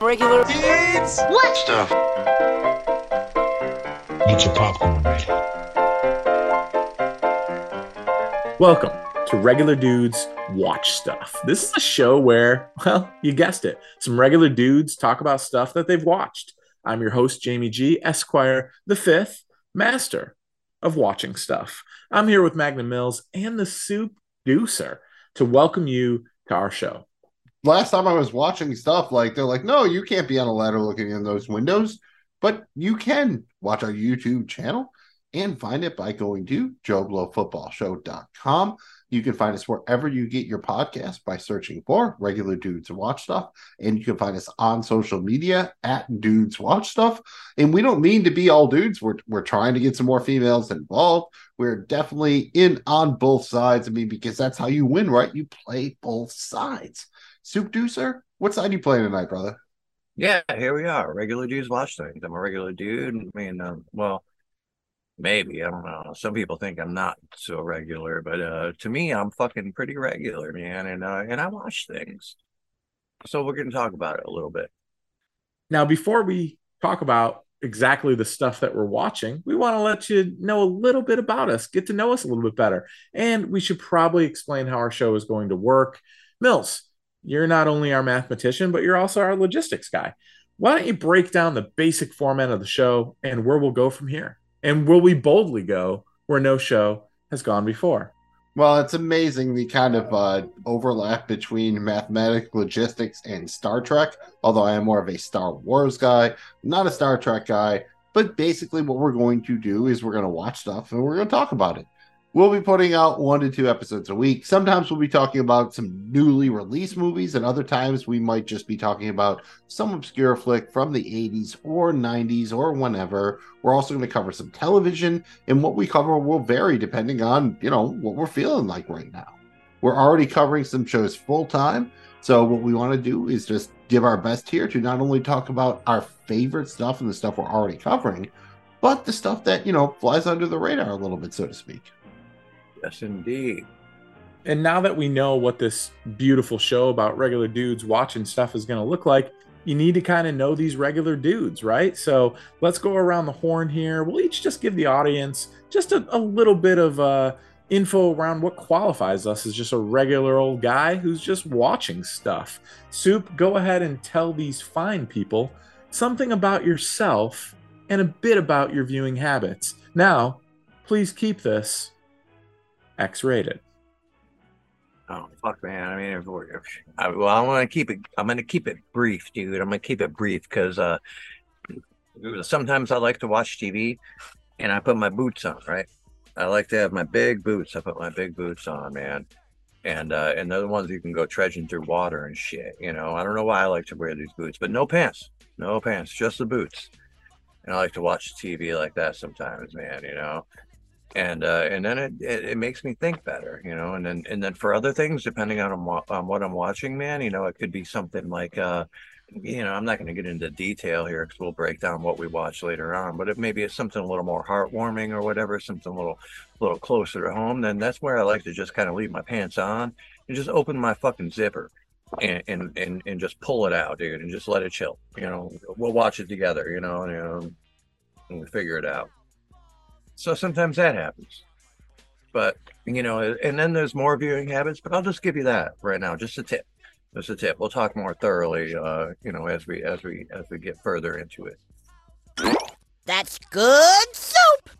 Regular dudes. What? Stuff. Get your popcorn ready. Welcome to Regular Dudes Watch Stuff. This is a show where, well, you guessed it, some regular dudes talk about stuff that they've watched. I'm your host, Jamie G, Esquire, the fifth master of watching stuff. I'm here with Magnum Mills and the Soup Deucer to welcome you to our show. Last time I was watching stuff, like they're like, no, you can't be on a ladder looking in those windows, but you can watch our YouTube channel and find it by going to JoeBlowFootballShow.com. You can find us wherever you get your podcast by searching for regular dudes watch stuff. And you can find us on social media at dudes watch stuff. And we don't mean to be all dudes. We're we're trying to get some more females involved. We're definitely in on both sides. I mean, because that's how you win, right? You play both sides. Soup Deucer, what side you playing tonight, brother? Yeah, here we are. Regular dudes watch things. I'm a regular dude. I mean, um, well, maybe I don't know. Some people think I'm not so regular, but uh, to me, I'm fucking pretty regular, man. And uh, and I watch things. So we're gonna talk about it a little bit. Now, before we talk about exactly the stuff that we're watching, we want to let you know a little bit about us, get to know us a little bit better. And we should probably explain how our show is going to work. Mills, you're not only our mathematician, but you're also our logistics guy. Why don't you break down the basic format of the show and where we'll go from here? And will we boldly go where no show has gone before? Well, it's amazing the kind of uh, overlap between mathematics, logistics, and Star Trek. Although I am more of a Star Wars guy, not a Star Trek guy. But basically, what we're going to do is we're going to watch stuff and we're going to talk about it. We'll be putting out one to two episodes a week. Sometimes we'll be talking about some newly released movies, and other times we might just be talking about some obscure flick from the 80s or 90s or whenever. We're also going to cover some television, and what we cover will vary depending on, you know, what we're feeling like right now. We're already covering some shows full time. So, what we want to do is just give our best here to not only talk about our favorite stuff and the stuff we're already covering, but the stuff that, you know, flies under the radar a little bit, so to speak. Yes, indeed. And now that we know what this beautiful show about regular dudes watching stuff is going to look like, you need to kind of know these regular dudes, right? So let's go around the horn here. We'll each just give the audience just a, a little bit of uh, info around what qualifies us as just a regular old guy who's just watching stuff. Soup, go ahead and tell these fine people something about yourself and a bit about your viewing habits. Now, please keep this X rated. Oh fuck, man! I mean, if I, well, I want to keep it. I'm gonna keep it brief, dude. I'm gonna keep it brief because uh, sometimes I like to watch TV, and I put my boots on. Right, I like to have my big boots. I put my big boots on, man, and uh, and they're the ones you can go trudging through water and shit. You know, I don't know why I like to wear these boots, but no pants, no pants, just the boots. And I like to watch TV like that sometimes, man. You know, and uh, and then it, it, it makes me think better, you know. And then and then for other things, depending on on what I'm watching, man, you know, it could be something like, uh, you know, I'm not going to get into detail here because we'll break down what we watch later on. But it maybe it's something a little more heartwarming or whatever, something a little a little closer to home. Then that's where I like to just kind of leave my pants on and just open my fucking zipper. And, and and and just pull it out, dude, and just let it chill. You know, we'll watch it together. You know, and, know, and we figure it out. So sometimes that happens. But, you know, and then there's more viewing habits, but I'll just give you that right now, just a tip. Just a tip. We'll talk more thoroughly uh, you know, as we as we as we get further into it. That's good soup.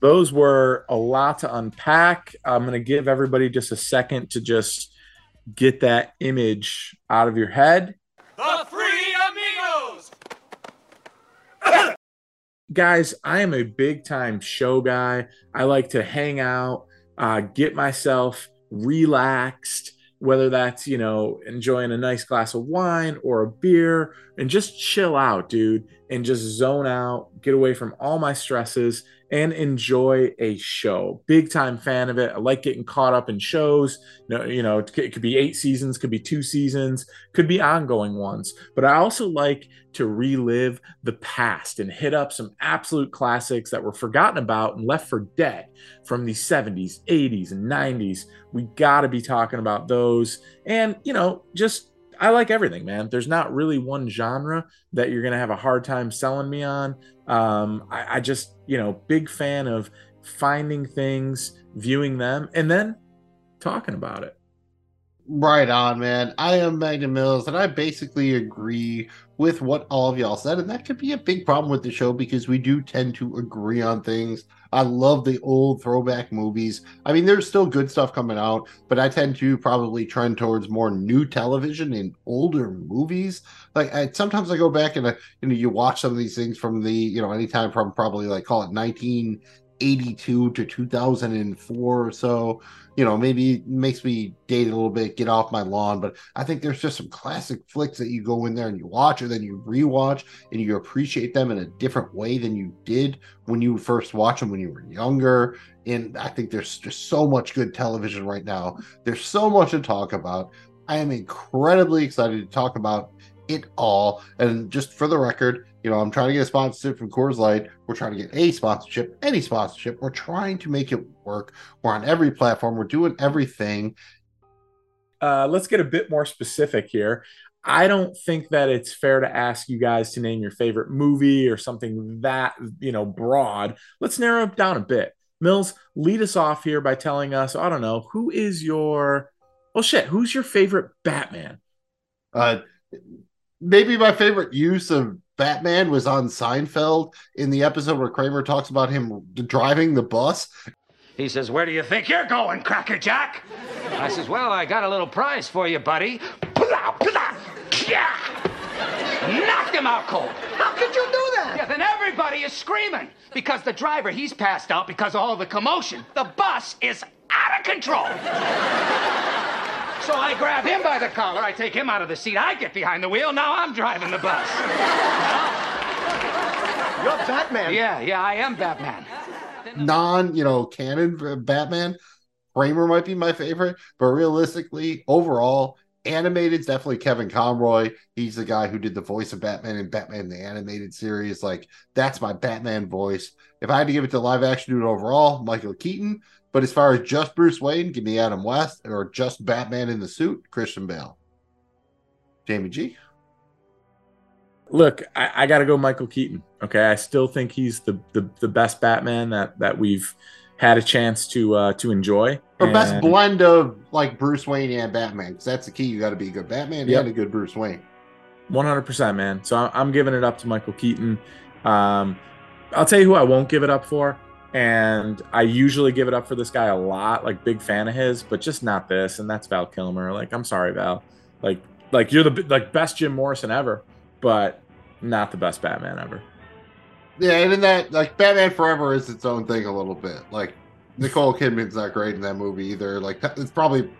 Those were a lot to unpack. I'm going to give everybody just a second to just get that image out of your head. The Three guys, I am a big time show guy. I like to hang out, uh, get myself relaxed, whether that's, you know, enjoying a nice glass of wine or a beer and just chill out, dude, and just zone out, get away from all my stresses and enjoy a show. Big time fan of it. I like getting caught up in shows. You know, you know, it could be eight seasons, could be two seasons, could be ongoing ones. But I also like to relive the past and hit up some absolute classics that were forgotten about and left for dead from the 70s, 80s, and 90s. We got to be talking about those and, you know, just I like everything, man. There's not really one genre that you're gonna have a hard time selling me on. Um, I, I just, you know, big fan of finding things, viewing them, and then talking about it. Right on, man. I am Magnum Mills, and I basically agree with what all of y'all said. And that could be a big problem with the show because we do tend to agree on things. I love the old throwback movies. I mean, there's still good stuff coming out, but I tend to probably trend towards more new television and older movies. Like I, sometimes I go back and I, you know you watch some of these things from the you know anytime from probably like call it 1982 to 2004 or so you know, maybe makes me date a little bit, get off my lawn. But I think there's just some classic flicks that you go in there and you watch, or then you rewatch, and you appreciate them in a different way than you did when you first watched them when you were younger. And I think there's just so much good television right now. There's so much to talk about. I am incredibly excited to talk about it all. And just for the record, you know, I'm trying to get a sponsorship from Coors Light. We're trying to get a sponsorship, any sponsorship. We're trying to make it work. We're on every platform. We're doing everything. Uh, let's get a bit more specific here. I don't think that it's fair to ask you guys to name your favorite movie or something that, you know, broad. Let's narrow it down a bit. Mills, lead us off here by telling us, I don't know, who is your, well, shit, who's your favorite Batman? Uh, maybe my favorite use of Batman was on Seinfeld in the episode where Kramer talks about him driving the bus. He says, Where do you think you're going, Cracker Jack? I says, Well, I got a little prize for you, buddy. Yeah! Knocked him out cold. How could you do that? Yeah, then everybody is screaming because the driver, he's passed out because of all the commotion. The bus is out of control. So I grab him by the collar, I take him out of the seat, I get behind the wheel, now I'm driving the bus. You're Batman. Yeah, yeah, I am Batman. Non, you know, canon Batman. Kramer might be my favorite, but realistically, overall, animated is definitely Kevin Conroy. He's the guy who did the voice of Batman in Batman the animated series. Like that's my Batman voice. If I had to give it to live action dude overall, Michael Keaton. But as far as just Bruce Wayne, give me Adam West, or just Batman in the suit, Christian Bale. Jamie G. Look, I, I got to go Michael Keaton. Okay, I still think he's the, the the best Batman that that we've had a chance to uh, to enjoy. Or and... best blend of like Bruce Wayne and Batman, because that's the key. You got to be a good Batman yep. and a good Bruce Wayne. One hundred percent, man. So I'm giving it up to Michael Keaton. Um, I'll tell you who I won't give it up for and I usually give it up for this guy a lot, like big fan of his, but just not this, and that's Val Kilmer. Like, I'm sorry, Val. Like, like you're the like best Jim Morrison ever, but not the best Batman ever. Yeah, and in that, like Batman Forever is its own thing a little bit. Like Nicole Kidman's not great in that movie either. Like it's probably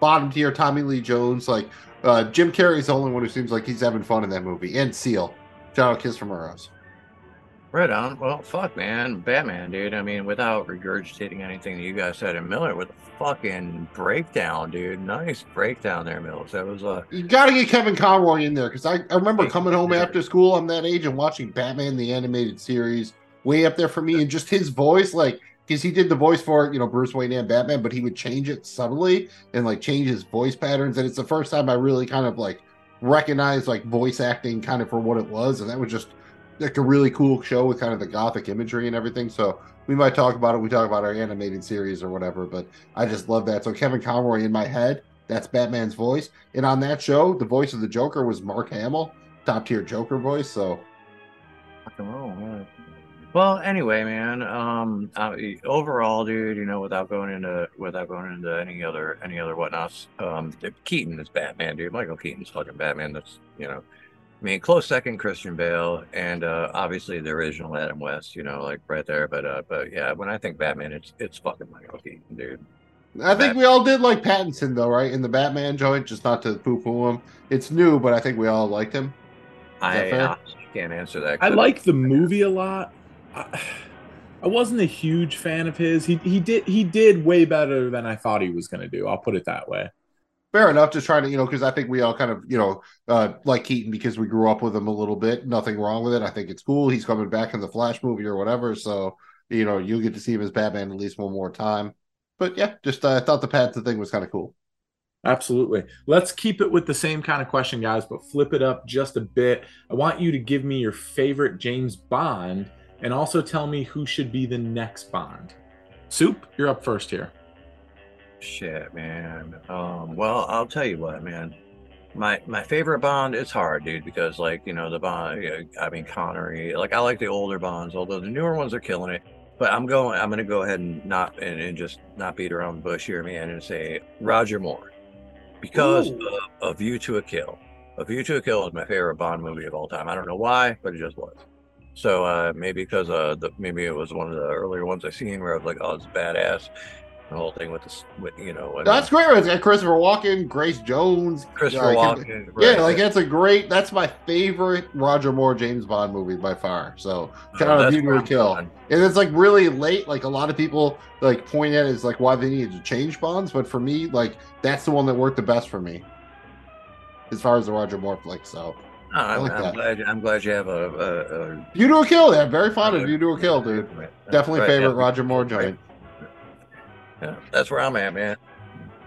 bottom tier. Tommy Lee Jones, like uh, Jim Carrey's the only one who seems like he's having fun in that movie. And Seal, Shout out Kiss from House. Right on. Well, fuck, man. Batman, dude. I mean, without regurgitating anything that you guys said in Miller, with a fucking breakdown, dude. Nice breakdown there, Mills. That was uh You gotta get Kevin Conroy in there because I, I remember coming home after school I'm that age and watching Batman the animated series way up there for me and just his voice, like because he did the voice for you know Bruce Wayne and Batman, but he would change it subtly and like change his voice patterns. And it's the first time I really kind of like recognized like voice acting kind of for what it was, and that was just like a really cool show with kind of the gothic imagery and everything. So we might talk about it. We talk about our animated series or whatever, but I just love that. So Kevin Conroy in my head, that's Batman's voice. And on that show, the voice of the Joker was Mark Hamill, top tier Joker voice. So rock and roll, man. Well, anyway, man. Um, uh, overall, dude, you know, without going into without going into any other any other whatnots, um, Keaton is Batman, dude. Michael Keaton's fucking Batman. That's you know, mean, close second, Christian Bale, and uh, obviously the original Adam West. You know, like right there. But uh, but yeah, when I think Batman, it's it's fucking Michael Keaton, dude. I think we all did like Pattinson though, right? In the Batman joint, just not to poo poo him. It's new, but I think we all liked him. Is I uh, can't answer that. I like the movie a lot. I, I wasn't a huge fan of his. He he did he did way better than I thought he was going to do. I'll put it that way fair enough. Just trying to, you know, because I think we all kind of, you know, uh, like Keaton because we grew up with him a little bit. Nothing wrong with it. I think it's cool. He's coming back in the Flash movie or whatever. So, you know, you'll get to see him as Batman at least one more time. But yeah, just uh, I thought the Pattinson thing was kind of cool. Absolutely. Let's keep it with the same kind of question, guys, but flip it up just a bit. I want you to give me your favorite James Bond and also tell me who should be the next Bond. Soup, you're up first here. Shit, man. Um, well, I'll tell you what, man. My my favorite Bond is hard, dude, because like you know the Bond. I mean Connery. Like I like the older Bonds, although the newer ones are killing it. But I'm going. I'm gonna go ahead and not and, and just not beat around the bush here, man, and say Roger Moore, because of, of View to a Kill. A View to a Kill is my favorite Bond movie of all time. I don't know why, but it just was. So uh, maybe because uh, the, maybe it was one of the earlier ones I seen where I was like, oh, it's badass. The whole thing with this, with you know, That's great. It's got Christopher Walken, Grace Jones, Christopher like, Walken. Yeah, right. like that's a great. That's my favorite Roger Moore James Bond movie by far. So Uh, kind of that's View to where a I'm Kill, and it's like really late. Like a lot of people like point at is like why they needed to change Bonds, but for me, like that's the one that worked the best for me as far as the Roger Moore flick. So No, I'm, like I'm glad. I'm glad you have a. a, a View to a Kill, yeah, very fond of you do a Kill, dude. Right. Definitely Right, favorite yeah. Roger Moore joint. That's where I'm at, man.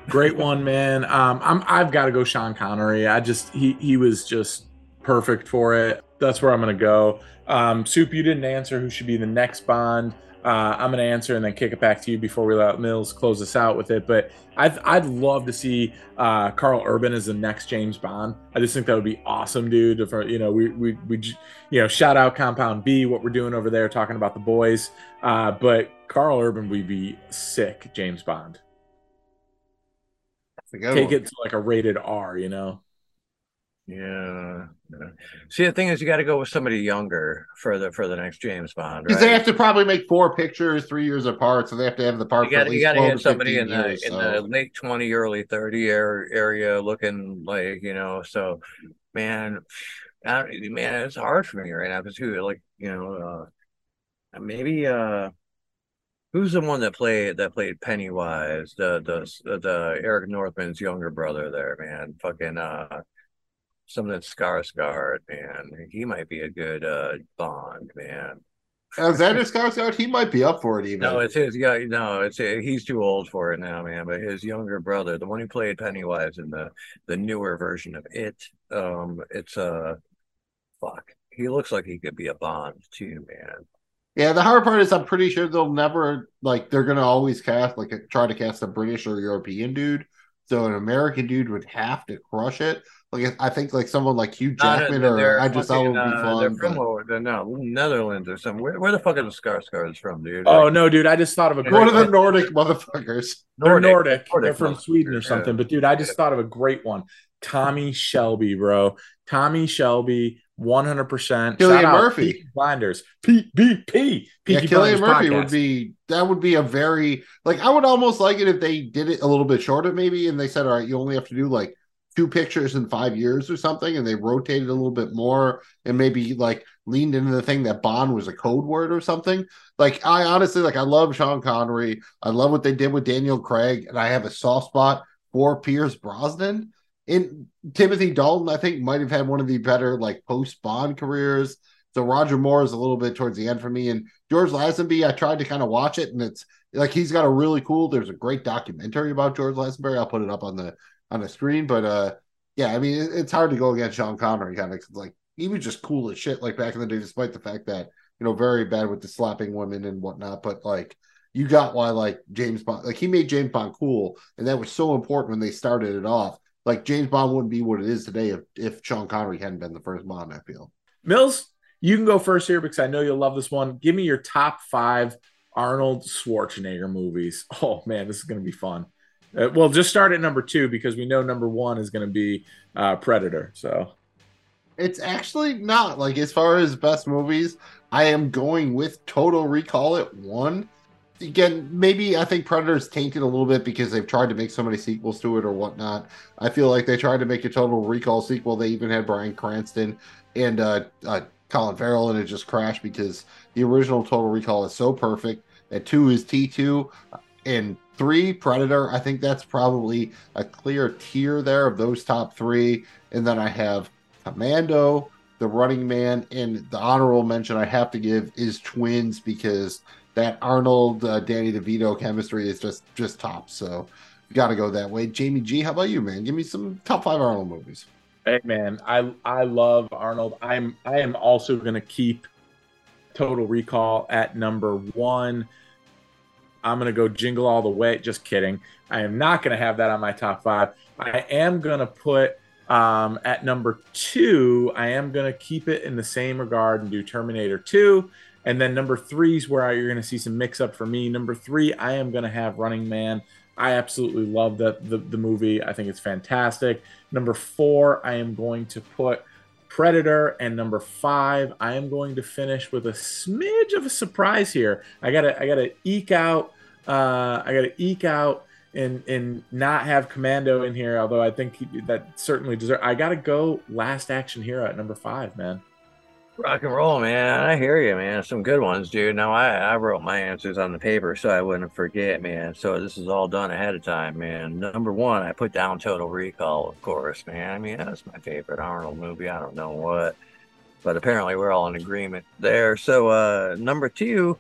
Great one, man. Um, I'm I've got to go Sean Connery. I just he he was just perfect for it. That's where I'm gonna go. Um, Soup, you didn't answer who should be the next Bond. Uh, I'm gonna answer and then kick it back to you before we let Mills close us out with it. But I'd I'd love to see uh, Karl Urban as the next James Bond. I just think that would be awesome, dude. If, you know, we we we you know shout out Compound B, what we're doing over there, talking about the boys. Uh, but Karl Urban would be sick, James Bond That's a good take one. it to like a rated R, you know. Yeah. See, the thing is, you got to go with somebody younger for the for the next James Bond, Because right? they have to probably make four pictures three years apart, so they have to have the part you got at you least got to have somebody in the years, in so. the late twenty, early thirty area, looking like you know. So, man, I, man, it's hard for me right now because who, like, you know, uh, maybe uh, who's the one that played that played Pennywise, the the the Eric Northman's younger brother there, man, fucking uh. Something Skarsgård, man. He might be a good uh Bond, man. Alexander Skarsgård, he might be up for it even. No, it's his. Yeah, no, it's he's too old for it now, man. But his younger brother, the one who played Pennywise in the the newer version of it, um, it's uh, fuck. He looks like he could be a Bond too, man. yeah, the hard part is I'm pretty sure they'll never like they're gonna always cast like try to cast a British or European dude. So an American dude would have to crush it. Like I think like someone like Hugh Jackman they're or Idris fucking, Elba would be uh, They're from but- they're no Netherlands or something. Where, where the fuck are the Skarsgårds from, dude? Oh Like, no, dude! I just thought of a great. One of the. Nordic motherfuckers. They're Nordic. Nordic They're from Sweden or yeah. something. But dude, I just thought of a great one. Tommy Shelby, bro. Tommy Shelby, one hundred percent. Cillian Murphy. Blinders. PBP. Yeah, Cillian Blinders Murphy podcast. would be that would be a very like I would almost like it if they did it a little bit shorter maybe and they said all right you only have to do like two pictures in five years or something and they rotated a little bit more and maybe like leaned into the thing that Bond was a code word or something like I honestly like I love Sean Connery I love what they did with Daniel Craig and I have a soft spot for Pierce Brosnan and Timothy Dalton I think might have had one of the better like post Bond careers so Roger Moore is a little bit towards the end for me and George Lazenby, I tried to kind of watch it, and it's like he's got a really cool. There's a great documentary about George Lazenby. I'll put it up on the on the screen, but uh, yeah, I mean, it, it's hard to go against Sean Connery. Kind of like he was just cool as shit, like back in the day, despite the fact that you know very bad with the slapping women and whatnot. But like, you got why like James Bond, like he made James Bond cool, and that was so important when they started it off. Like James Bond wouldn't be what it is today if if Sean Connery hadn't been the first Bond. I feel. Mills, you can go first here because I know you'll love this one. Give me your top five Arnold Schwarzenegger movies. Oh man, this is going to be fun. Uh, well, just start at number two because we know number one is going to be uh, Predator. So It's actually not like as far as best movies. I am going with Total Recall at one. Again, maybe I think Predator's tainted a little bit because they've tried to make so many sequels to it or whatnot. I feel like they tried to make a Total Recall sequel. They even had Bryan Cranston and uh, uh, Colin Farrell, and it just crashed because the original Total Recall is so perfect. At two is T two, and three Predator. I think that's probably a clear tier there of those top three. And then I have Commando, The Running Man, and the honorable mention I have to give is Twins because that Arnold uh, Danny DeVito chemistry is just just top. So You got to go that way. Jamie G, how about you, man? Give me some top five Arnold movies. Hey man, I I love Arnold. I'm I am also gonna keep Total Recall at number one. I'm gonna go Jingle All the Way. Just kidding. I am not gonna have that on my top five. I am gonna put um, at number two. I am gonna keep it in the same regard and do Terminator Two. And then number three is where you're gonna see some mix up for me. Number three, I am gonna have Running Man. I absolutely love that the, the movie. I think it's fantastic. Number four, I am going to put Predator, and number five, I am going to finish with a smidge of a surprise here. I gotta I gotta eke out. Uh, I gotta eke out and and not have Commando in here. Although I think that certainly deserves. I gotta go Last Action Hero at number five, man. Rock and roll, man. I hear you, man. Some good ones, dude. Now I, I wrote my answers on the paper so I wouldn't forget, man. So this is all done ahead of time, man. Number one, I put down Total Recall, of course, man. I mean, that's my favorite Arnold movie. I don't know what. But apparently we're all in agreement there. So uh number two,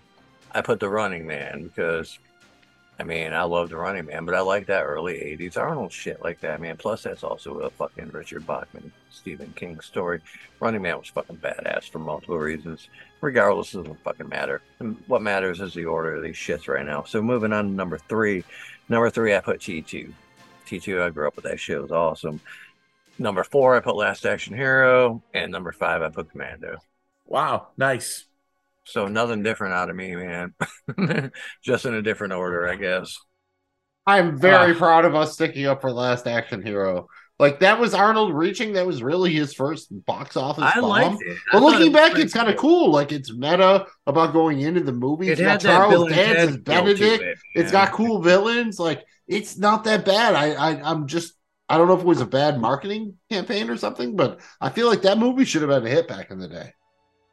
I put the running man because I mean, I love the Running Man, but I like that early '80s Arnold shit like that, man. Plus, that's also a fucking Richard Bachman, Stephen King story. Running Man was fucking badass for multiple reasons. Regardless, it doesn't fucking matter. And what matters is the order of these shits right now. So moving on to number three. Number three, I put T2. T2, I grew up with that shit. It was awesome. Number four, I put Last Action Hero, and number five, I put Commando. Wow, nice. So nothing different out of me, man. Just in a different order, I guess. I'm very Ah. proud of us sticking up for Last Action Hero. Like that was Arnold reaching. That was really his first box office I bomb. liked it. I But looking it back, it's kind of cool. Like it's meta about going into the movie. It It's got Charles Dance as Benedict. it, It's man. got cool villains. Like it's not that bad. I, I I'm just I don't know if it was a bad marketing campaign or something, but I feel like that movie should have been a hit back in the day.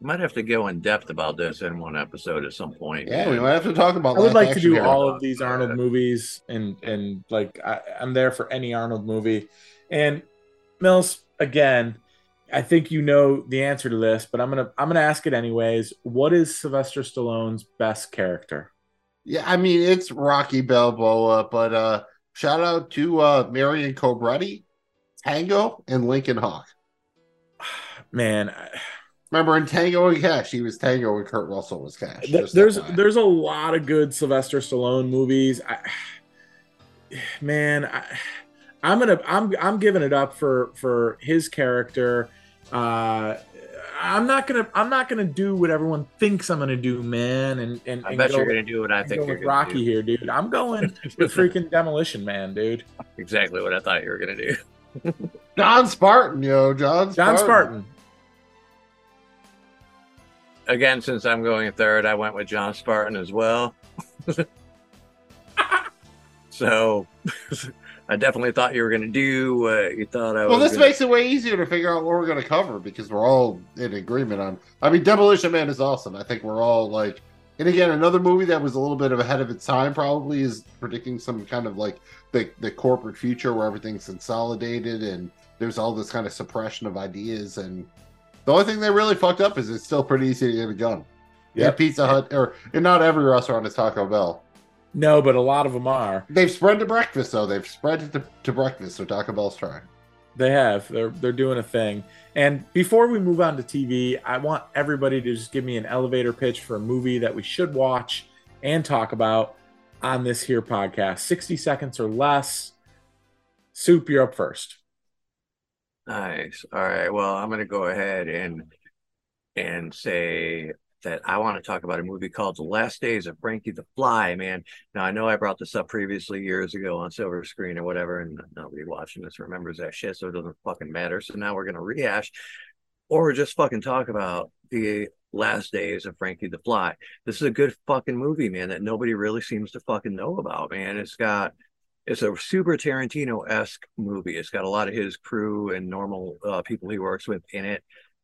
Might have to go in depth about this in one episode at some point. Yeah, we might have to talk about. I would like to do Hero. all of these Arnold movies, and and like I, I'm there for any Arnold movie. And Mills, again, I think you know the answer to this, but I'm gonna I'm gonna ask it anyways. What is Sylvester Stallone's best character? Yeah, I mean it's Rocky Balboa, but uh shout out to uh Marion Cobretti, Tango, and Lincoln Hawk. Man, I- Remember in Tango and Cash, he was Tango and Kurt Russell was Cash. th- there's there's a lot of good Sylvester Stallone movies. I, man, I, I'm gonna I'm I'm giving it up for for his character. Uh, I'm not gonna I'm not gonna do what everyone thinks I'm gonna do, man. And and, I and bet go, you're gonna do what I think go you're with Rocky do. here, dude. I'm going with freaking Demolition Man, dude. Exactly what I thought you were gonna do. John Spartan, yo, John Spartan. John Spartan. Again, since I'm going third, I went with John Spartan as well. so I definitely thought you were gonna do what you thought I was. Well, this gonna- makes it way easier to figure out what we're going to cover because we're all in agreement on. I mean, Demolition Man is awesome. I think we're all like, and again, another movie that was a little bit of ahead of its time probably is predicting some kind of like the the corporate future where everything's consolidated and there's all this kind of suppression of ideas. And the only thing they really fucked up is it's still pretty easy to get a gun. Yeah, Pizza Hut, or and not every restaurant is Taco Bell. No, but a lot of them are. They've spread to breakfast though. They've spread it to, to breakfast, so Taco Bell's trying. They have. They're they're doing a thing. And before we move on to TV, I want everybody to just give me an elevator pitch for a movie that we should watch and talk about on this here podcast. 60 seconds or less. Soup, you're up first. Nice. All right. Well, I'm gonna go ahead and and say that I want to talk about a movie called The Last Days of Frankie the Fly, man. Now I know I brought this up previously years ago on silver screen or whatever, and nobody watching this remembers that shit, so it doesn't fucking matter. So now we're gonna rehash or just fucking talk about the last days of Frankie the Fly. This is a good fucking movie, man, that nobody really seems to fucking know about, man. It's got it's a super Tarantino esque movie. It's got a lot of his crew and normal uh, people he works with in it.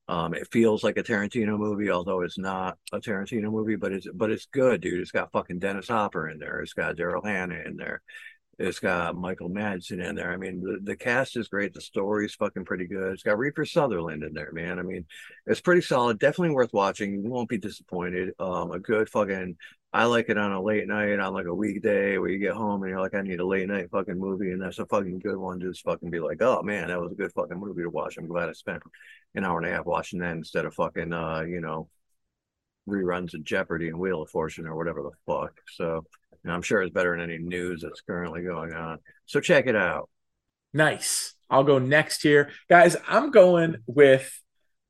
Um, it feels like a Tarantino movie, although it's not a Tarantino movie, but it's but it's good, dude. It's got fucking Dennis Hopper in there. It's got Daryl Hannah in there. It's got Michael Madsen in there. I mean, the, the cast is great. The story's fucking pretty good. It's got Kiefer Sutherland in there, man. I mean, it's pretty solid. Definitely worth watching. You won't be disappointed. Um, a good fucking. I like it on a late night, on like a weekday where you get home and you're like, I need a late night fucking movie, and that's a fucking good one. Just fucking be like, oh man, that was a good fucking movie to watch. I'm glad I spent an hour and a half watching that instead of fucking, uh, you know, reruns of Jeopardy and Wheel of Fortune or whatever the fuck. So and I'm sure it's better than any news that's currently going on. So check it out. Nice. I'll go next here. Guys, I'm going with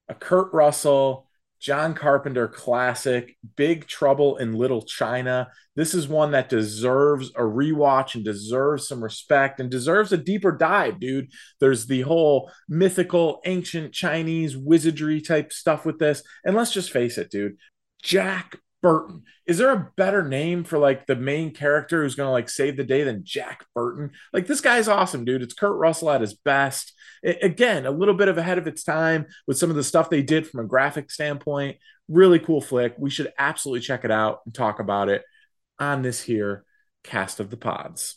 a Kurt Russell, John Carpenter classic, Big Trouble in Little China. This is one that deserves a rewatch and deserves some respect and deserves a deeper dive, dude. There's the whole mythical, ancient Chinese wizardry type stuff with this. And let's just face it, dude. Jack Burton. Is there a better name for like the main character who's gonna like save the day than Jack Burton? Like this guy's awesome, dude. It's Kurt Russell at his best. It, again, a little bit of ahead of its time with some of the stuff they did from a graphic standpoint. Really cool flick. We should absolutely check it out and talk about it on this here cast of the pods.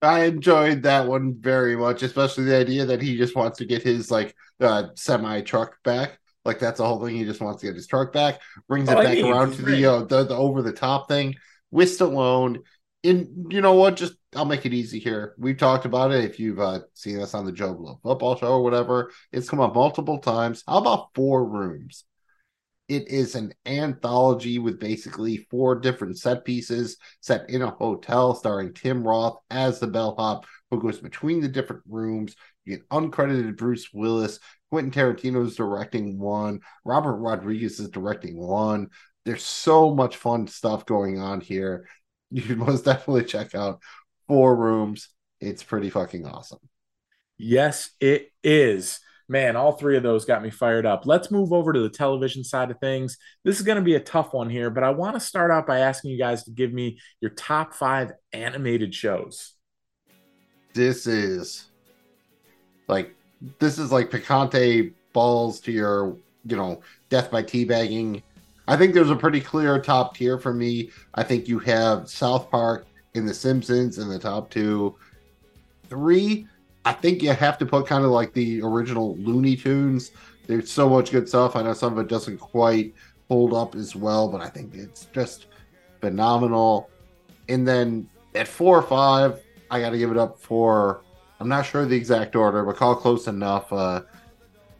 I enjoyed that one very much, especially the idea that he just wants to get his like uh, semi truck back. Like that's the whole thing. He just wants to get his truck back, brings it oh, back around to the, uh, the the over the top thing with Stallone. And you know what? Just I'll make it easy here. We've talked about it. If you've uh, seen us on the Joe Blow Football Show or whatever, it's come up multiple times. How about four rooms? It is an anthology with basically four different set pieces set in a hotel, starring Tim Roth as the bellhop who goes between the different rooms. You get uncredited Bruce Willis, Quentin Tarantino is directing one. Robert Rodriguez is directing one. There's so much fun stuff going on here. You should most definitely check out Four Rooms. It's pretty fucking awesome. Yes, it is. Man, all three of those got me fired up. Let's move over to the television side of things. This is going to be a tough one here, but I want to start out by asking you guys to give me your top five animated shows. This is like this is like picante balls to your, you know, death by teabagging. I think there's a pretty clear top tier for me. I think you have South Park and The Simpsons in the top two. Three, I think you have to put kind of like the original Looney Tunes. There's so much good stuff. I know some of it doesn't quite hold up as well, but I think it's just phenomenal. And then at four or five, I got to give it up for I'm not sure the exact order, but call close enough. Uh,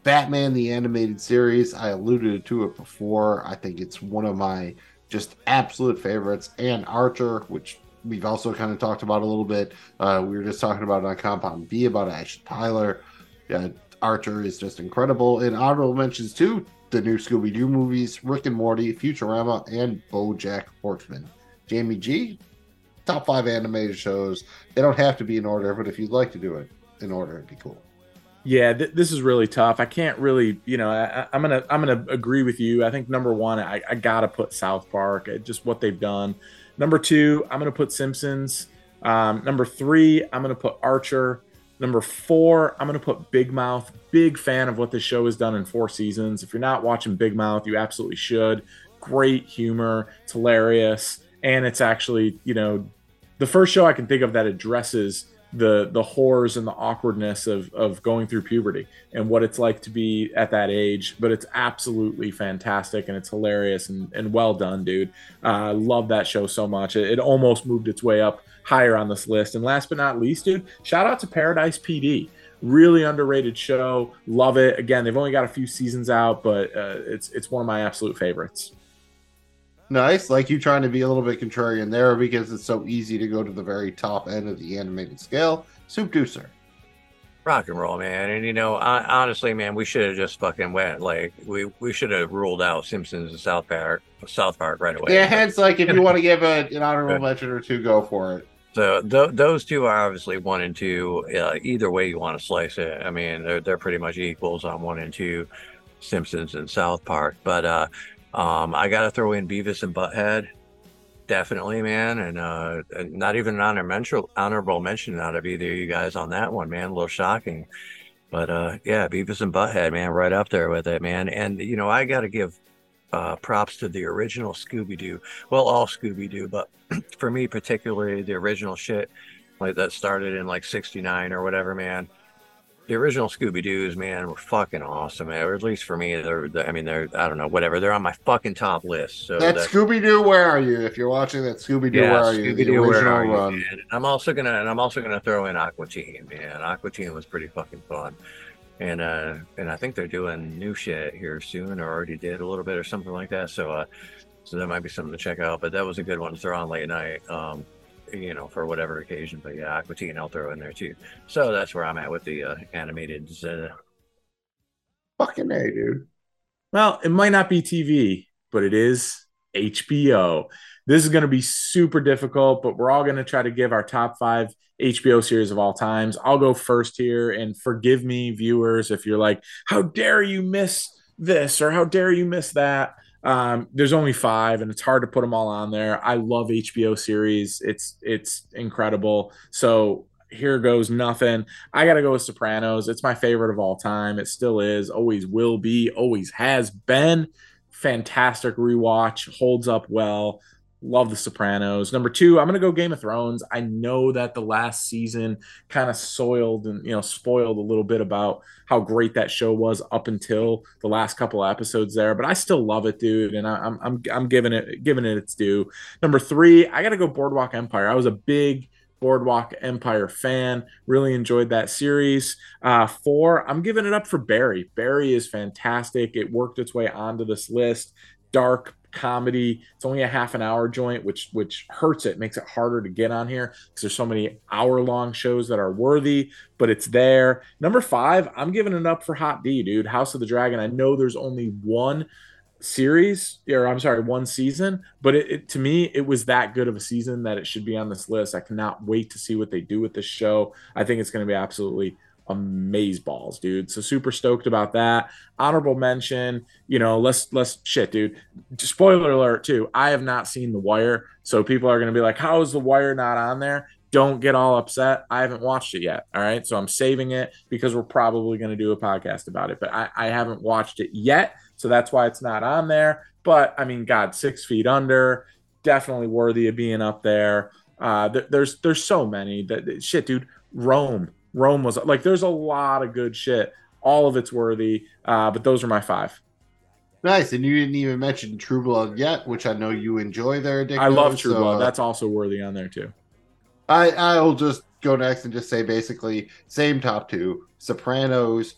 Batman the animated series. I alluded to it before. I think it's one of my just absolute favorites. And Archer, which we've also kind of talked about a little bit. Uh, we were just talking about on Compound B about Ash Tyler. Yeah, Archer is just incredible. And honorable mentions too the new Scooby Doo movies, Rick and Morty, Futurama, and BoJack Horseman. Jamie G, top five animated shows. They don't have to be in order, but if you'd like to do it in order, it'd be cool. Yeah, th- this is really tough. I can't really, you know, I, am gonna I'm gonna agree with you. I think number one, I, I gotta put South Park, uh, just what they've done. Number two, I'm gonna put Simpsons. Um, number three, I'm gonna put Archer. Number four, I'm gonna put Big Mouth. Big fan of what this show has done in four seasons. If you're not watching Big Mouth, you absolutely should. Great humor, it's hilarious and it's actually you know the first show I can think of that addresses the the horrors and the awkwardness of of going through puberty and what it's like to be at that age. But it's absolutely fantastic and it's hilarious and, and well done dude. Uh, i love that show so much. It, it, almost moved its way up higher on this list. And last but not least dude shout out to paradise pd really underrated show. Love it. Again they've only got a few seasons out but uh, it's it's one of my absolute favorites Nice. Like you trying to be a little bit contrarian there because it's so easy to go to the very top end of the animated scale. Soup Deucer. Rock and roll, man. And you know, I, honestly, man, we should have just fucking went. Like we we should have ruled out Simpsons and South Park, South Park right away. Yeah, hence like if you want to give a, an honorable mention or two, go for it. So th- those two are obviously one and two. Uh, either way you want to slice it, I mean, they're they're pretty much equals on one and two, Simpsons and South Park. But uh, um, I got to throw in Beavis and Butthead, definitely, man, and uh, not even an honorable honorable mention out of either of you guys on that one, man. A little shocking, but uh, yeah, Beavis and Butthead, man, right up there with it, man. And you know, I got to give uh, props to the original Scooby Doo. Well, all Scooby Doo, but for me particularly, the original shit like that started in like '69 or whatever, man. The original Scooby Doo's, man, were fucking awesome. Or at least for me, they're. I mean, they're. I don't know, whatever. They're on my fucking top list. So that Scooby Doo, where are you? If you're watching that Scooby Doo, where are you? The original run. I'm also gonna and I'm also gonna throw in Aqua Teen, man. Aqua Teen was pretty fucking fun. And uh and I think they're doing new shit here soon or already did a little bit or something like that. So uh so that might be something to check out. But that was a good one to throw on late night. Um you know, for whatever occasion. But yeah, Aqua Teen I'll throw in there too. So that's where I'm at with the uh, animated uh, Fucking A, dude. Well, it might not be TV, but it is HBO. This is going to be super difficult, but we're all going to try to give our top five HBO series of all times. I'll go first here, and forgive me, viewers, if you're like, how dare you miss this or how dare you miss that? Um, there's only five, and it's hard to put them all on there. I love HBO series. It's it's incredible. So here goes nothing. I got to go with Sopranos. It's my favorite of all time. It still is, always will be, always has been. Fantastic rewatch, holds up well. Love The Sopranos. Number two, I'm to go Game of Thrones. I know that the last season kind of soiled and, you know, spoiled a little bit about how great that show was up until the last couple episodes there, but I still love it, dude. And I, I'm, I'm, I'm giving it, giving it its due. Number three, I got to go Boardwalk Empire. I was a big Boardwalk Empire fan. Really enjoyed that series. Uh, four, I'm giving it up for Barry. Barry is fantastic. It worked its way onto this list. Dark comedy. It's only a half an hour joint, which which hurts it, makes it harder to get on here because there's so many hour long shows that are worthy, but it's there. Number five, I'm giving it up for Hot D, dude. House of the Dragon. I know there's only one series or i'm sorry one season but it, it, to me it was that good of a season that it should be on this list i cannot wait to see what they do with this show i think it's going to be absolutely amaze balls dude so super stoked about that honorable mention you know let's let's shit dude spoiler alert too i have not seen the wire so people are going to be like how is the wire not on there don't get all upset. I haven't watched it yet. All right. So I'm saving it because we're probably going to do a podcast about it, but I, I haven't watched it yet. So that's why it's not on there. But I mean, God, six feet under, definitely worthy of being up there. Uh, th- there's there's so many that shit, dude. Rome, Rome was like there's a lot of good shit. All of it's worthy. Uh, but those are my five. Nice, and you didn't even mention True Blood yet, which I know you enjoy there. Dick I love True so, Blood. uh, That's also worthy on there too. I I'll just go next and just say basically same top two: Sopranos,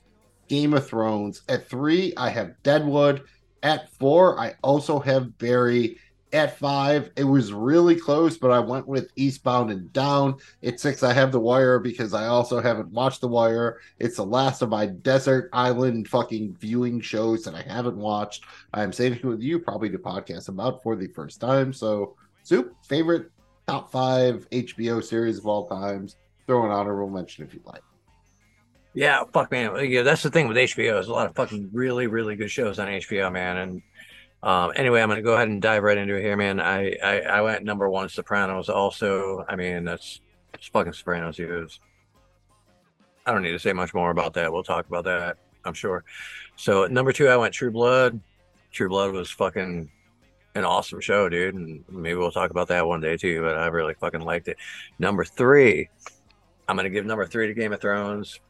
Game of Thrones. At three, I have Deadwood. At four, I also have Barry. At five, it was really close, but I went with Eastbound and Down. At six, I have The Wire because I also haven't watched The Wire. It's the last of my desert island fucking viewing shows that I haven't watched. I'm saving it with you probably to podcast about for the first time. So, Soup, favorite top five HBO series of all times. Throw an honorable mention if you'd like. Yeah, fuck man. Yeah, that's the thing with HBO. There's a lot of fucking really, really good shows on HBO, man. And um, anyway, I'm gonna go ahead and dive right into it here, man. I I, I went number one, Sopranos. Also, I mean that's it's fucking Sopranos. Dude. I don't need to say much more about that. We'll talk about that, I'm sure. So number two, I went True Blood. True Blood was fucking an awesome show, dude, and maybe we'll talk about that one day too. But I really fucking liked it. Number three, I'm gonna give number three to Game of Thrones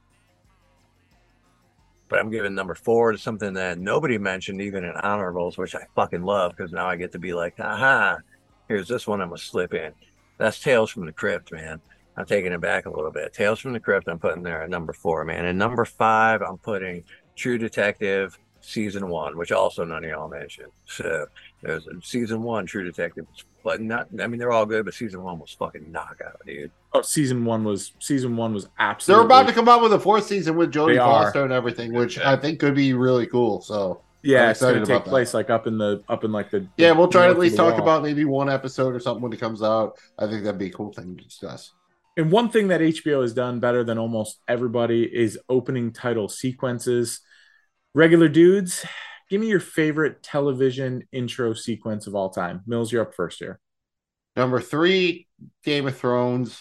but I'm giving number four to something that nobody mentioned, even in honorables, which I fucking love because now I get to be like, aha, here's this one I'm gonna slip in. That's Tales from the Crypt, man. I'm taking it back a little bit. Tales from the Crypt, I'm putting there at number four, man. And number five, I'm putting True Detective season one, which also none of y'all mentioned. So there's season one True Detective, but not. I mean, they're all good, but season one was fucking knockout, dude. Oh, season one was season one was absolutely. They're about to come out with a fourth season with Jodie They are. Foster and everything, which I think could be really cool. So Yeah, I'm it's gonna take about that. place like up in the up in like the. yeah, we'll try to at least talk wall. about maybe one episode or something when it comes out. I think that'd be a cool thing to discuss. And one thing that HBO has done better than almost everybody is opening title sequences. Regular dudes, give me your favorite television intro sequence of all time. Mills, you're up first here. Number three, Game of Thrones.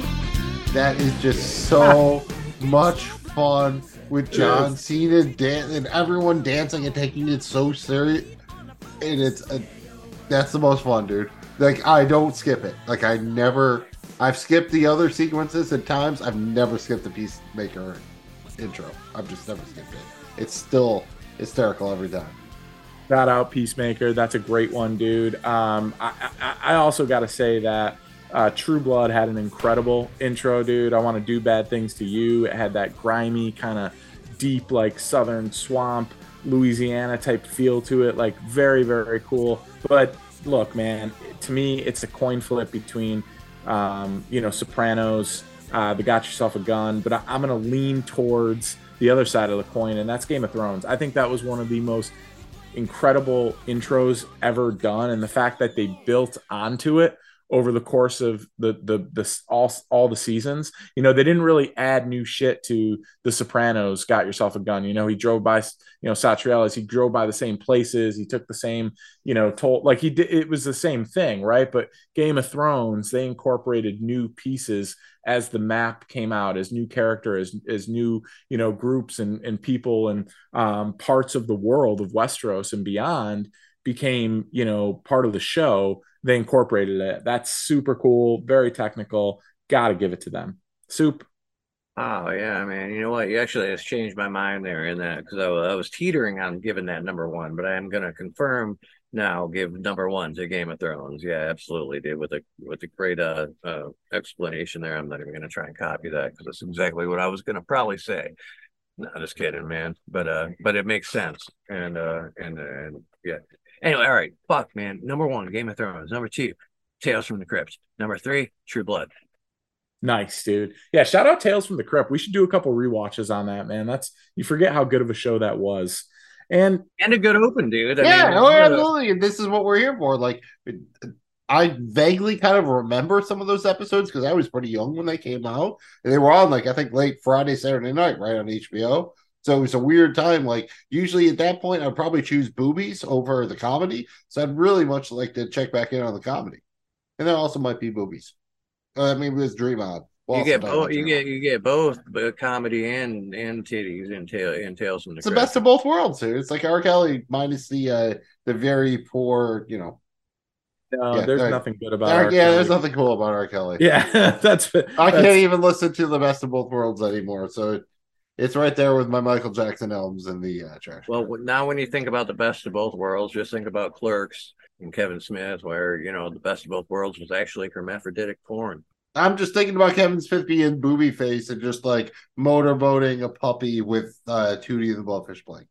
That is just so much fun with John Cena dan- and everyone dancing and taking it so serious. And it's a, that's the most fun, dude. Like I don't skip it. Like I never. I've skipped the other sequences at times. I've never skipped the Peacemaker intro. I've just never skipped it. It's still hysterical every time. Shout out Peacemaker. That's a great one, dude. Um, I, I, I also got to say that uh, True Blood had an incredible intro, dude. I want to do bad things to you. It had that grimy kind of deep, like southern swamp, Louisiana type feel to it. Like very, very cool. But look, man, to me, it's a coin flip between, um, you know, Sopranos, uh, the Got Yourself a Gun, but I, I'm going to lean towards the other side of the coin, and that's Game of Thrones. I think that was one of the most incredible intros ever done, and the fact that they built onto it over the course of the the the all all the seasons. You know, they didn't really add new shit to The Sopranos. Got yourself a gun. You know, he drove by, you know, Satriale's. He drove by the same places. He took the same, you know, told like he did. It was the same thing, right? But Game of Thrones, they incorporated new pieces as the map came out, as new character, as as new, you know, groups and and people and um, parts of the world of Westeros and beyond became, you know, part of the show they incorporated it. That's super cool, very technical. Got to give it to them. Soup. Oh yeah, man. You know what? You actually has changed my mind there in that because I, was- I was teetering on giving that number one, but I am going to confirm now. Give number one to Game of Thrones. Yeah, absolutely, dude. With a with a great uh, uh explanation there. I'm not even going to try and copy that because that's exactly what I was going to probably say. No, just kidding, man. But uh, but it makes sense, and uh, and and yeah. Anyway, all right. Fuck, man. Number one, Game of Thrones. Number two, Tales from the Crypt. Number three, True Blood. Nice, dude. Yeah, shout out Tales from the Crypt. We should do a couple rewatches on that, man. That's you forget how good of a show that was. And And a good open, dude. I yeah, mean, oh, absolutely. And this is what we're here for. Like, I vaguely kind of remember some of those episodes because I was pretty young when they came out, and they were on like I think late Friday, Saturday night, right on HBO. So it was a weird time. Like usually at that point, I'd probably choose boobies over the comedy. So I'd really much like to check back in on the comedy, and there also might be boobies. Uh, maybe it was Dream On. We'll you get both. You get you get both comedy and and titties and tail and tales from the It's the best of both worlds here. It's like R. Kelly minus the uh the very poor, you know. no, Yeah, there's there- nothing good about R- R. yeah, Kelly. there's nothing cool about R. Kelly. Yeah, that's I that's- can't even listen to the best of both worlds anymore. So it, it's right there with my Michael Jackson albums in the uh, trash. Well, w- now when you think about the best of both worlds, just think about Clerks and Kevin Smith, where you know the best of both worlds was actually hermaphroditic porn. I'm just thinking about Kevin Smith being booby face and just like motorboating a puppy with uh Tootie and the Blowfish playing.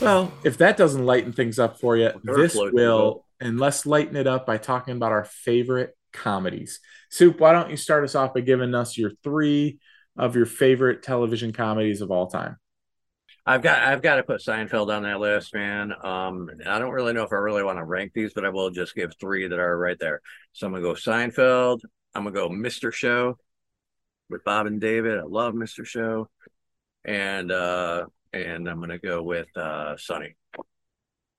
Well, if that doesn't lighten things up for you, this float will. And let's lighten it up by talking about our favorite comedies. Soup, why don't you start us off by giving us your three of your favorite television comedies of all time? I've got I've got to put Seinfeld on that list, man. Um, I don't really know if I really want to rank these, but I will just give three that are right there. So I'm gonna go Seinfeld. I'm gonna go Mr. Show with Bob and David. I love Mr. Show, and uh, and I'm gonna go with uh, Sunny.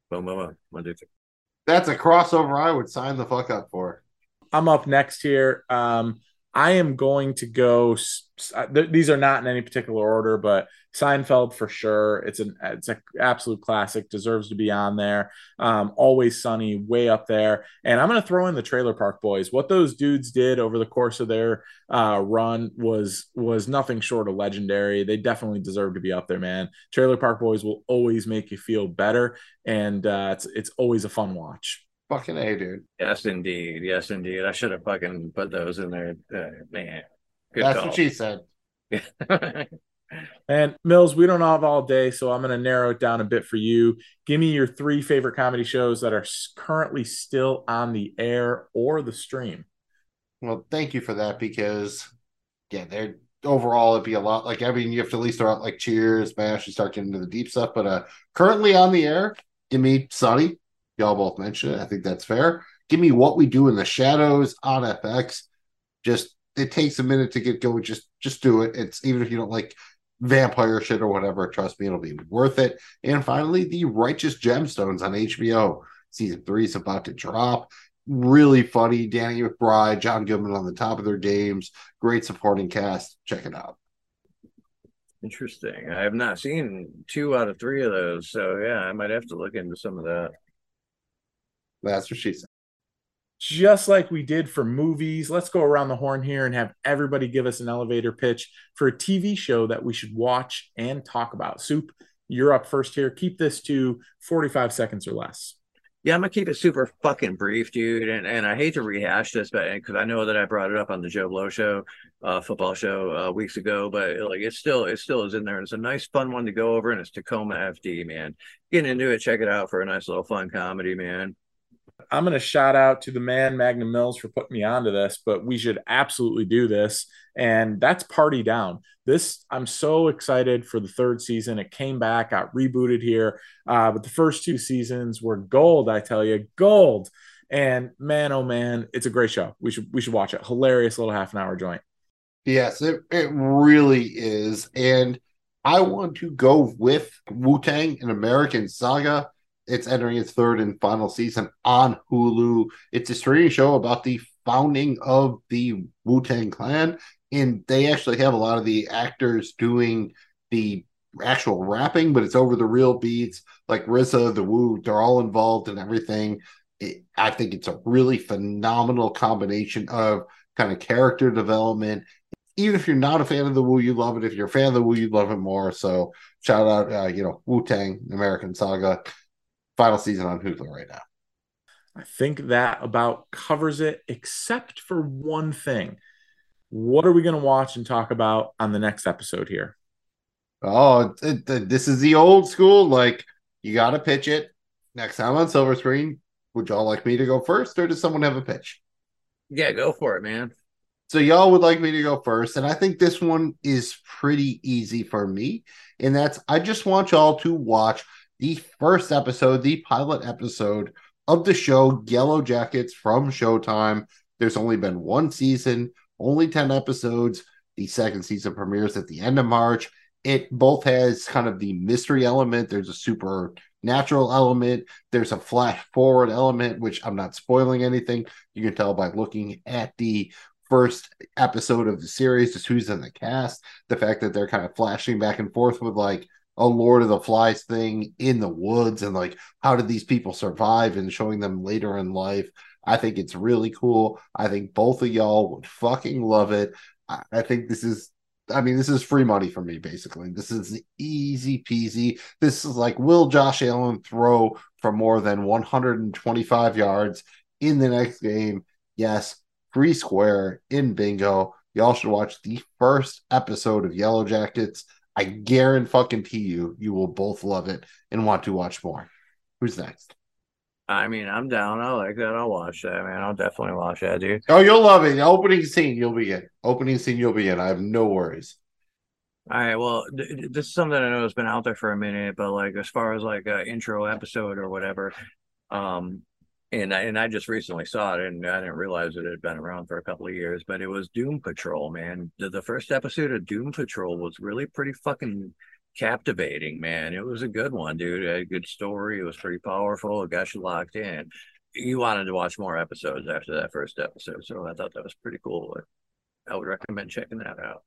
Boom, boom, boom. One, two, three. That's a crossover I would sign the fuck up for. I'm up next here. Um, I am going to go. these are not in any particular order, but Seinfeld for sure. It's an it's an absolute classic. Deserves to be on there. Um, Always Sunny, way up there. And I'm going to throw in the Trailer Park Boys. What those dudes did over the course of their uh, run was was nothing short of legendary. They definitely deserve to be up there, man. Trailer Park Boys will always make you feel better, and uh, it's it's always a fun watch. Fucking A, dude. Yes, indeed. Yes, indeed. I should have fucking put those in there. Uh, man, good That's call. what she said. And Mills, we don't have all day, so I'm going to narrow it down a bit for you. Give me your three favorite comedy shows that are currently still on the air or the stream. Well, thank you for that because, yeah, they're overall it'd be a lot. Like, I mean, you have to at least throw out like Cheers, Smash, and start getting into the deep stuff. But uh currently on the air, give me Sunny. Y'all both mentioned it. I think that's fair. Give me What We Do in the Shadows on FX. Just it takes a minute to get going. Just just do it. It's even if you don't like vampire shit or whatever. Trust me, it'll be worth it. And finally, The Righteous Gemstones on HBO. Season three is about to drop. Really funny. Danny McBride, John Goodman on the top of their games. Great supporting cast. Check it out. Interesting. I have not seen two out of three of those, so yeah, I might have to look into some of that. That's what she said. Just like we did for movies, let's go around the horn here and have everybody give us an elevator pitch for a TV show that we should watch and talk about. Soup, you're up first here. Keep this to 45 seconds or less. Yeah, I'm gonna keep it super fucking brief, dude. And and I hate to rehash this, but because I know that I brought it up on the Joe Blow show, uh, football show uh, weeks ago, but like it still it still is in there. It's a nice fun one to go over, and it's Tacoma FD, man. Get into it, check it out for a nice little fun comedy, man. I'm going to shout out to the man Magnum Mills for putting me onto this, but we should absolutely do this. And that's Party Down. This, I'm so excited for the third season. It came back, got rebooted here. Uh, but the first two seasons were gold, I tell you, gold. And man, oh man, it's a great show. We should we should watch it. Hilarious little half an hour joint. Yes, it, it really is. And I want to go with Wu Tang, an American saga it's entering its third and final season on Hulu. It's a streaming show about the founding of the Wu Tang Clan, and they actually have a lot of the actors doing the actual rapping, but it's over the real beats. Like RZA, the Wu, they're all involved in everything. It, I think it's a really phenomenal combination of kind of character development. Even if you're not a fan of the Wu, you love it. If you're a fan of the Wu, you love it more. So shout out, uh, you know, Wu Tang American Saga final season on Hulu right now. I think that about covers it, except for one thing. What are we going to watch and talk about on the next episode here? Oh, it, it, this is the old school. Like, you got to pitch it next time on Silver Screen. Would y'all like me to go first, or does someone have a pitch? Yeah, go for it, man. So, y'all would like me to go first. And I think this one is pretty easy for me. And that's I just want y'all to watch the first episode, the pilot episode of the show Yellow Jackets from Showtime. There's only been one season, only 10 episodes. The second season premieres at the end of March. It both has kind of the mystery element, there's a supernatural element, there's a flash forward element, which I'm not spoiling anything. You can tell by looking at the first episode of the series, just who's in the cast, the fact that they're kind of flashing back and forth with like a Lord of the Flies thing in the woods and like how did these people survive and showing them later in life. I think it's really cool. I think both of y'all would fucking love it. I, I think this is I mean, this is free money for me, basically. This is easy peasy. This is like, will Josh Allen throw for more than 125 yards in the next game? Yes, free square in bingo. Y'all should watch the first episode of Yellow Jackets. I guarantee you, you will both love it and want to watch more. Who's next? I mean, I'm down. I like that. I'll watch that, man. I'll definitely watch that, dude. Oh, you'll love it. The Opening scene, you'll be in. Opening scene, you'll be in. I have no worries. All right. Well, th- this is something I know has been out there for a minute, but like as far as like a intro episode or whatever, um, and I, and I just recently saw it and I didn't realize it had been around for a couple of years, but it was Doom Patrol, man. The, the first episode of Doom Patrol was really pretty fucking captivating, man. It was a good one, dude. A good story. It was pretty powerful. It got you locked in. You wanted to watch more episodes after that first episode, so I thought that was pretty cool. I would recommend checking that out.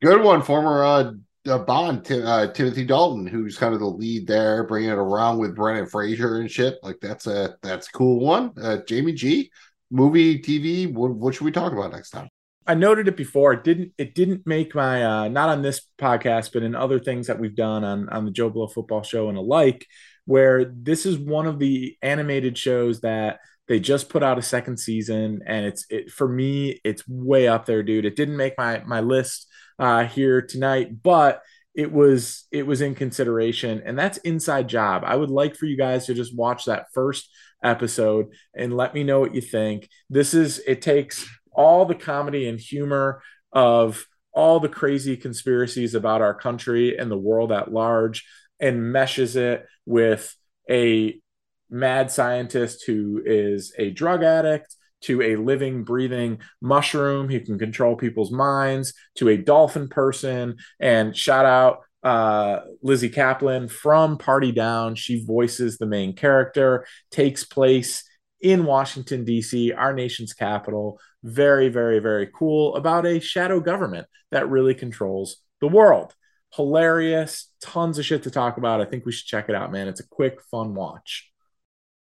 Good one, former uh, uh, Bond, uh, Timothy Dalton, who's kind of the lead there, bringing it around with Brendan Fraser and shit. Like that's a that's a cool one. Uh, Jamie G, movie, TV. What, what should we talk about next time? I noted it before. It didn't. It didn't make my uh, not on this podcast, but in other things that we've done on on the Joe Blow Football Show and alike. Where this is one of the animated shows that they just put out a second season, and it's it for me. It's way up there, dude. It didn't make my my list uh, here tonight, but it was it was in consideration, and that's Inside Job. I would like for you guys to just watch that first episode and let me know what you think. This is it takes all the comedy and humor of all the crazy conspiracies about our country and the world at large and meshes it with a mad scientist who is a drug addict to a living, breathing mushroom. He can control people's minds to a dolphin person. And shout out uh, Lizzy Caplan from Party Down. She voices the main character, takes place in Washington, D.C., our nation's capital. Very, very, very cool about a shadow government that really controls the world. Hilarious, tons of shit to talk about. I think we should check it out, man. It's a quick, fun watch.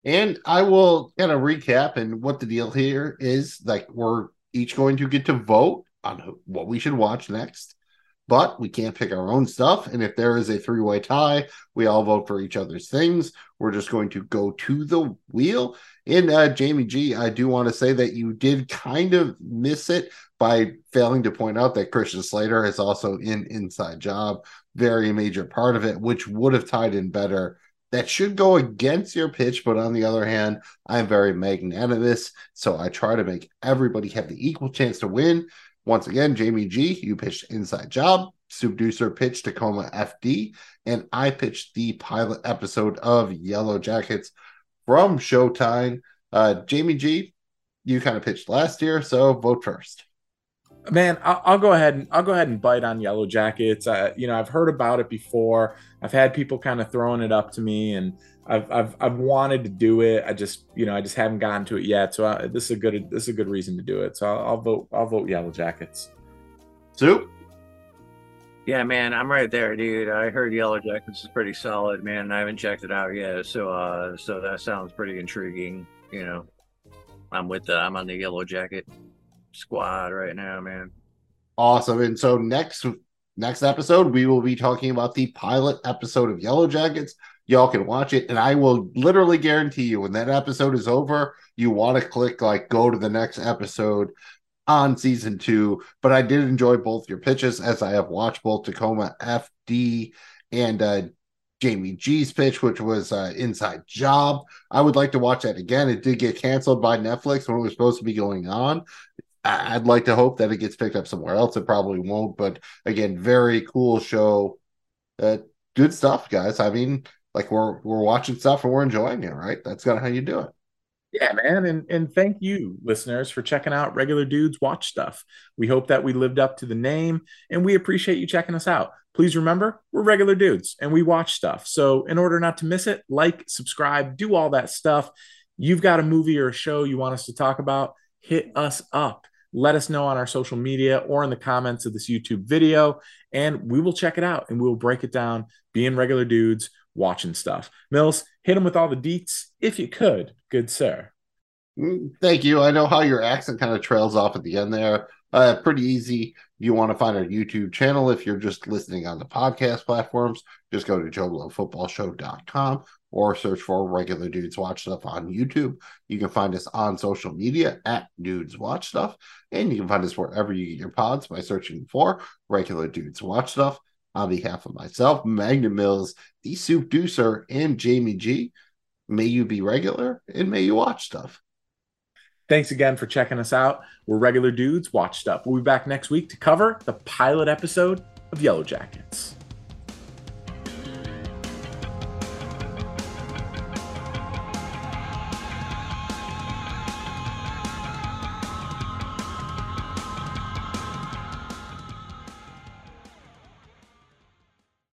And I will kind of recap and what the deal here is. Like we're each going to get to vote on what we should watch next, but we can't pick our own stuff. And if there is a three way tie, we all vote for each other's things. We're just going to go to the wheel. And uh, Jamie G, I do want to say that you did kind of miss it by failing to point out that Christian Slater is also in Inside Job, very major part of it, which would have tied in better that should go against your pitch, but on the other hand, I'm very magnanimous, so I try to make everybody have the equal chance to win. Once again, Jamie G, you pitched Inside Job, Soupdeucer pitched Tacoma FD, and I pitched the pilot episode of Yellow Jackets from Showtime. Uh, Jamie G, you kind of pitched last year, so vote first man I'll, I'll, go ahead and i'll go ahead and bite on yellow jackets. Uh, you know i've heard about it before. I've had people kind of throwing it up to me and I've, I've i've wanted to do it. I just you know i just haven't gotten to it yet. So I, this is a good this is a good reason to do it. So i'll, I'll vote i'll vote yellow jackets. Soup yeah man i'm right there dude. I heard yellow jackets is pretty solid man. I haven't checked it out yet so uh so that sounds pretty intriguing you know. I'm with the i'm on the yellow jacket squad right now, man. Awesome. And so next next episode, we will be talking about the pilot episode of Yellow Jackets. Y'all can watch it, and I will literally guarantee you when that episode is over, you want to click like go to the next episode on season two. But I did enjoy both your pitches as I have watched both Tacoma FD and uh, Jamie G's pitch, which was uh, Inside Job. I would like to watch that again. It did get canceled by Netflix when it was supposed to be going on. I'd like to hope that it gets picked up somewhere else. It probably won't, but again, very cool show. Uh, good stuff, guys. I mean, like we're we're watching stuff and we're enjoying it, right? That's kind of how you do it. Yeah, man, and and thank you, listeners, for checking out Regular Dudes Watch Stuff. We hope that we lived up to the name, and we appreciate you checking us out. Please remember, we're regular dudes and we watch stuff. So, in order not to miss it, like, subscribe, do all that stuff. You've got a movie or a show you want us to talk about, hit us up let us know on our social media or in the comments of this YouTube video, and we will check it out and we will break it down, being regular dudes, watching stuff. Mills, hit them with all the deets if you could, good sir. Mm, thank you. I know how your accent kind of trails off at the end there. Uh, pretty easy. You want to find our YouTube channel if you're just listening on the podcast platforms, just go to joeblowfootballshow.com or search for regular dudes watch stuff on YouTube. You can find us on social media at dudes watch stuff, and you can find us wherever you get your pods by searching for regular dudes watch stuff. On behalf of myself, Magnum Mills, the Soup Deucer, and Jamie G, may you be regular and may you watch stuff. Thanks again for checking us out. We're regular dudes, watch stuff. We'll be back next week to cover the pilot episode of Yellow Jackets.